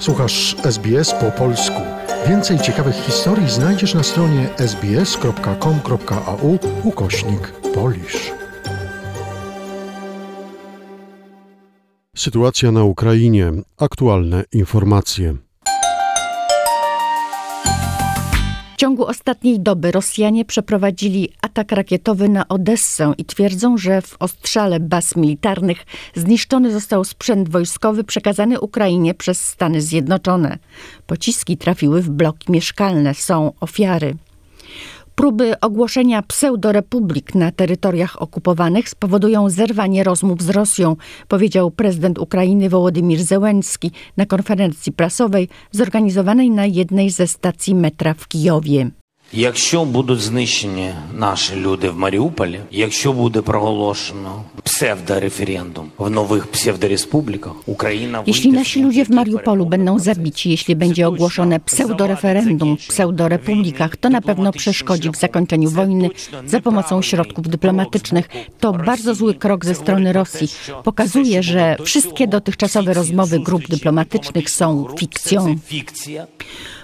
Słuchasz SBS po polsku. Więcej ciekawych historii znajdziesz na stronie sbs.com.au ukośnik polisz. Sytuacja na Ukrainie. Aktualne informacje. W ciągu ostatniej doby Rosjanie przeprowadzili atak rakietowy na Odessę i twierdzą, że w ostrzale baz militarnych zniszczony został sprzęt wojskowy przekazany Ukrainie przez Stany Zjednoczone. Pociski trafiły w bloki mieszkalne, są ofiary. Próby ogłoszenia pseudorepublik na terytoriach okupowanych spowodują zerwanie rozmów z Rosją, powiedział prezydent Ukrainy Wołodymir Zełenski na konferencji prasowej zorganizowanej na jednej ze stacji metra w Kijowie. Якщо будуть знищені наші люди в Маріуполі, якщо буде проголошено pseudoreferendum w nowych pseudorepublikach, Ukraina Jeśli nasi ludzie w Mariupolu będą zabici, jeśli będzie ogłoszone pseudoreferendum w pseudorepublikach, to na pewno przeszkodzi w zakończeniu wojny za pomocą środków dyplomatycznych. To bardzo zły krok ze strony Rosji. Pokazuje, że wszystkie dotychczasowe rozmowy grup dyplomatycznych są fikcją.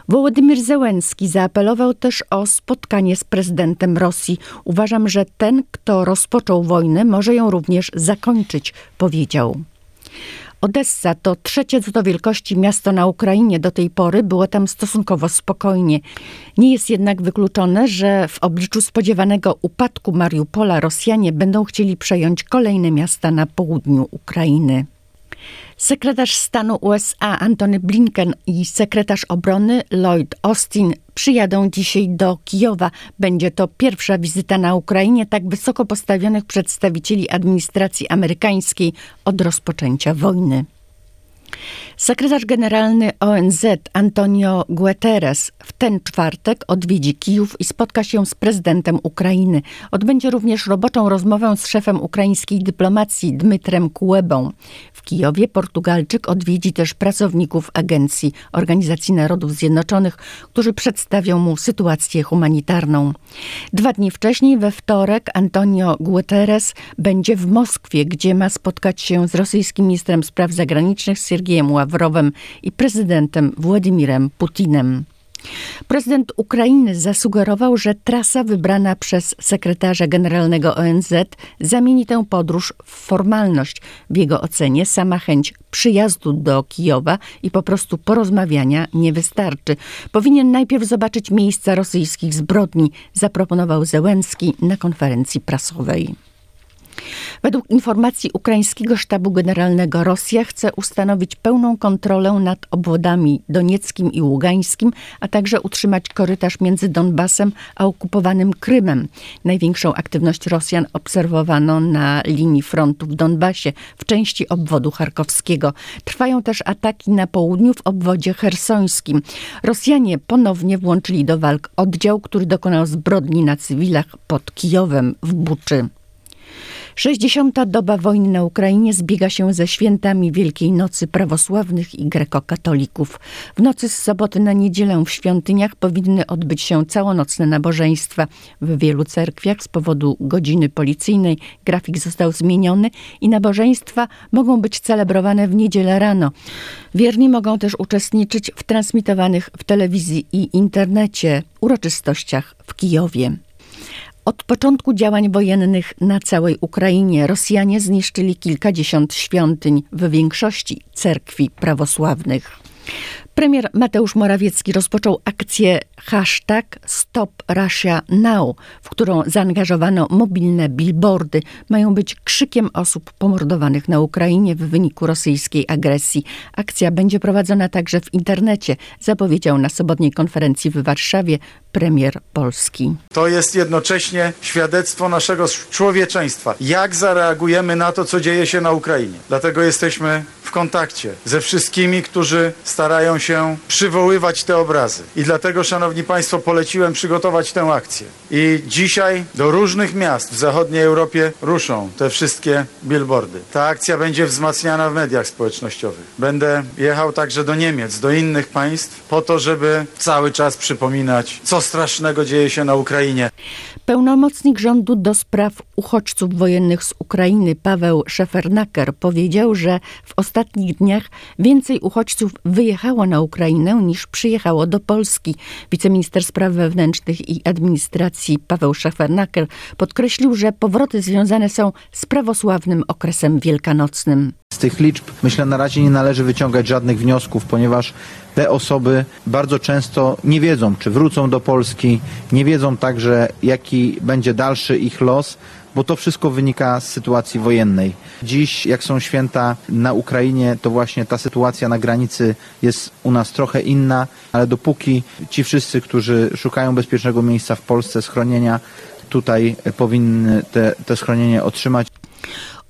Wołodymyr Zełenski zaapelował też o spotkanie z prezydentem Rosji. Uważam, że ten, kto rozpoczął wojnę, może ją również zakończyć, powiedział. Odessa to trzecie co do wielkości miasto na Ukrainie. Do tej pory było tam stosunkowo spokojnie. Nie jest jednak wykluczone, że w obliczu spodziewanego upadku Mariupola Rosjanie będą chcieli przejąć kolejne miasta na południu Ukrainy. Sekretarz stanu USA Antony Blinken i sekretarz obrony Lloyd Austin przyjadą dzisiaj do Kijowa. Będzie to pierwsza wizyta na Ukrainie tak wysoko postawionych przedstawicieli administracji amerykańskiej od rozpoczęcia wojny. Sekretarz generalny ONZ Antonio Guterres w ten czwartek odwiedzi Kijów i spotka się z prezydentem Ukrainy. Odbędzie również roboczą rozmowę z szefem ukraińskiej dyplomacji Dmytrem Kułebą. W Kijowie Portugalczyk odwiedzi też pracowników Agencji Organizacji Narodów Zjednoczonych, którzy przedstawią mu sytuację humanitarną. Dwa dni wcześniej, we wtorek, Antonio Guterres będzie w Moskwie, gdzie ma spotkać się z rosyjskim ministrem spraw zagranicznych Siergiejem Ławrowem i prezydentem Władimirem Putinem. Prezydent Ukrainy zasugerował, że trasa wybrana przez sekretarza generalnego ONZ zamieni tę podróż w formalność. W jego ocenie sama chęć przyjazdu do Kijowa i po prostu porozmawiania nie wystarczy. Powinien najpierw zobaczyć miejsca rosyjskich zbrodni, zaproponował Zełenski na konferencji prasowej. Według informacji ukraińskiego sztabu generalnego Rosja chce ustanowić pełną kontrolę nad obwodami donieckim i ługańskim, a także utrzymać korytarz między Donbasem a okupowanym Krymem. Największą aktywność Rosjan obserwowano na linii frontu w Donbasie, w części obwodu charkowskiego. Trwają też ataki na południu w obwodzie hersońskim. Rosjanie ponownie włączyli do walk oddział, który dokonał zbrodni na cywilach pod Kijowem w Buczy. 60. doba wojny na Ukrainie zbiega się ze świętami Wielkiej Nocy prawosławnych i grekokatolików. W nocy z soboty na niedzielę w świątyniach powinny odbyć się całonocne nabożeństwa. W wielu cerkwiach z powodu godziny policyjnej grafik został zmieniony i nabożeństwa mogą być celebrowane w niedzielę rano. Wierni mogą też uczestniczyć w transmitowanych w telewizji i internecie uroczystościach w Kijowie. Od początku działań wojennych na całej Ukrainie Rosjanie zniszczyli kilkadziesiąt świątyń, w większości cerkwi prawosławnych. Premier Mateusz Morawiecki rozpoczął akcję hashtag Stop Russia Now, w którą zaangażowano mobilne billboardy. Mają być krzykiem osób pomordowanych na Ukrainie w wyniku rosyjskiej agresji. Akcja będzie prowadzona także w internecie, zapowiedział na sobotniej konferencji w Warszawie premier Polski. To jest jednocześnie świadectwo naszego człowieczeństwa. Jak zareagujemy na to, co dzieje się na Ukrainie? Dlatego jesteśmy kontakcie ze wszystkimi, którzy starają się przywoływać te obrazy. I dlatego, szanowni państwo, poleciłem przygotować tę akcję. I dzisiaj do różnych miast w zachodniej Europie ruszą te wszystkie billboardy. Ta akcja będzie wzmacniana w mediach społecznościowych. Będę jechał także do Niemiec, do innych państw, po to, żeby cały czas przypominać, co strasznego dzieje się na Ukrainie. Pełnomocnik rządu do spraw uchodźców wojennych z Ukrainy Paweł Szefernaker powiedział, że w ostatnim ostatnich dniach więcej uchodźców wyjechało na Ukrainę niż przyjechało do Polski. Wiceminister Spraw Wewnętrznych i Administracji Paweł Szefernaker podkreślił, że powroty związane są z prawosławnym okresem wielkanocnym. Z tych liczb myślę na razie nie należy wyciągać żadnych wniosków, ponieważ te osoby bardzo często nie wiedzą, czy wrócą do Polski, nie wiedzą także, jaki będzie dalszy ich los, bo to wszystko wynika z sytuacji wojennej. Dziś, jak są święta na Ukrainie, to właśnie ta sytuacja na granicy jest u nas trochę inna, ale dopóki ci wszyscy, którzy szukają bezpiecznego miejsca w Polsce, schronienia, tutaj powinny te, te schronienie otrzymać.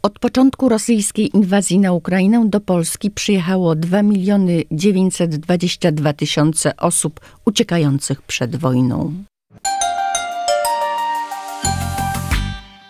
Od początku rosyjskiej inwazji na Ukrainę do Polski przyjechało 2 miliony 922 tysiące osób uciekających przed wojną.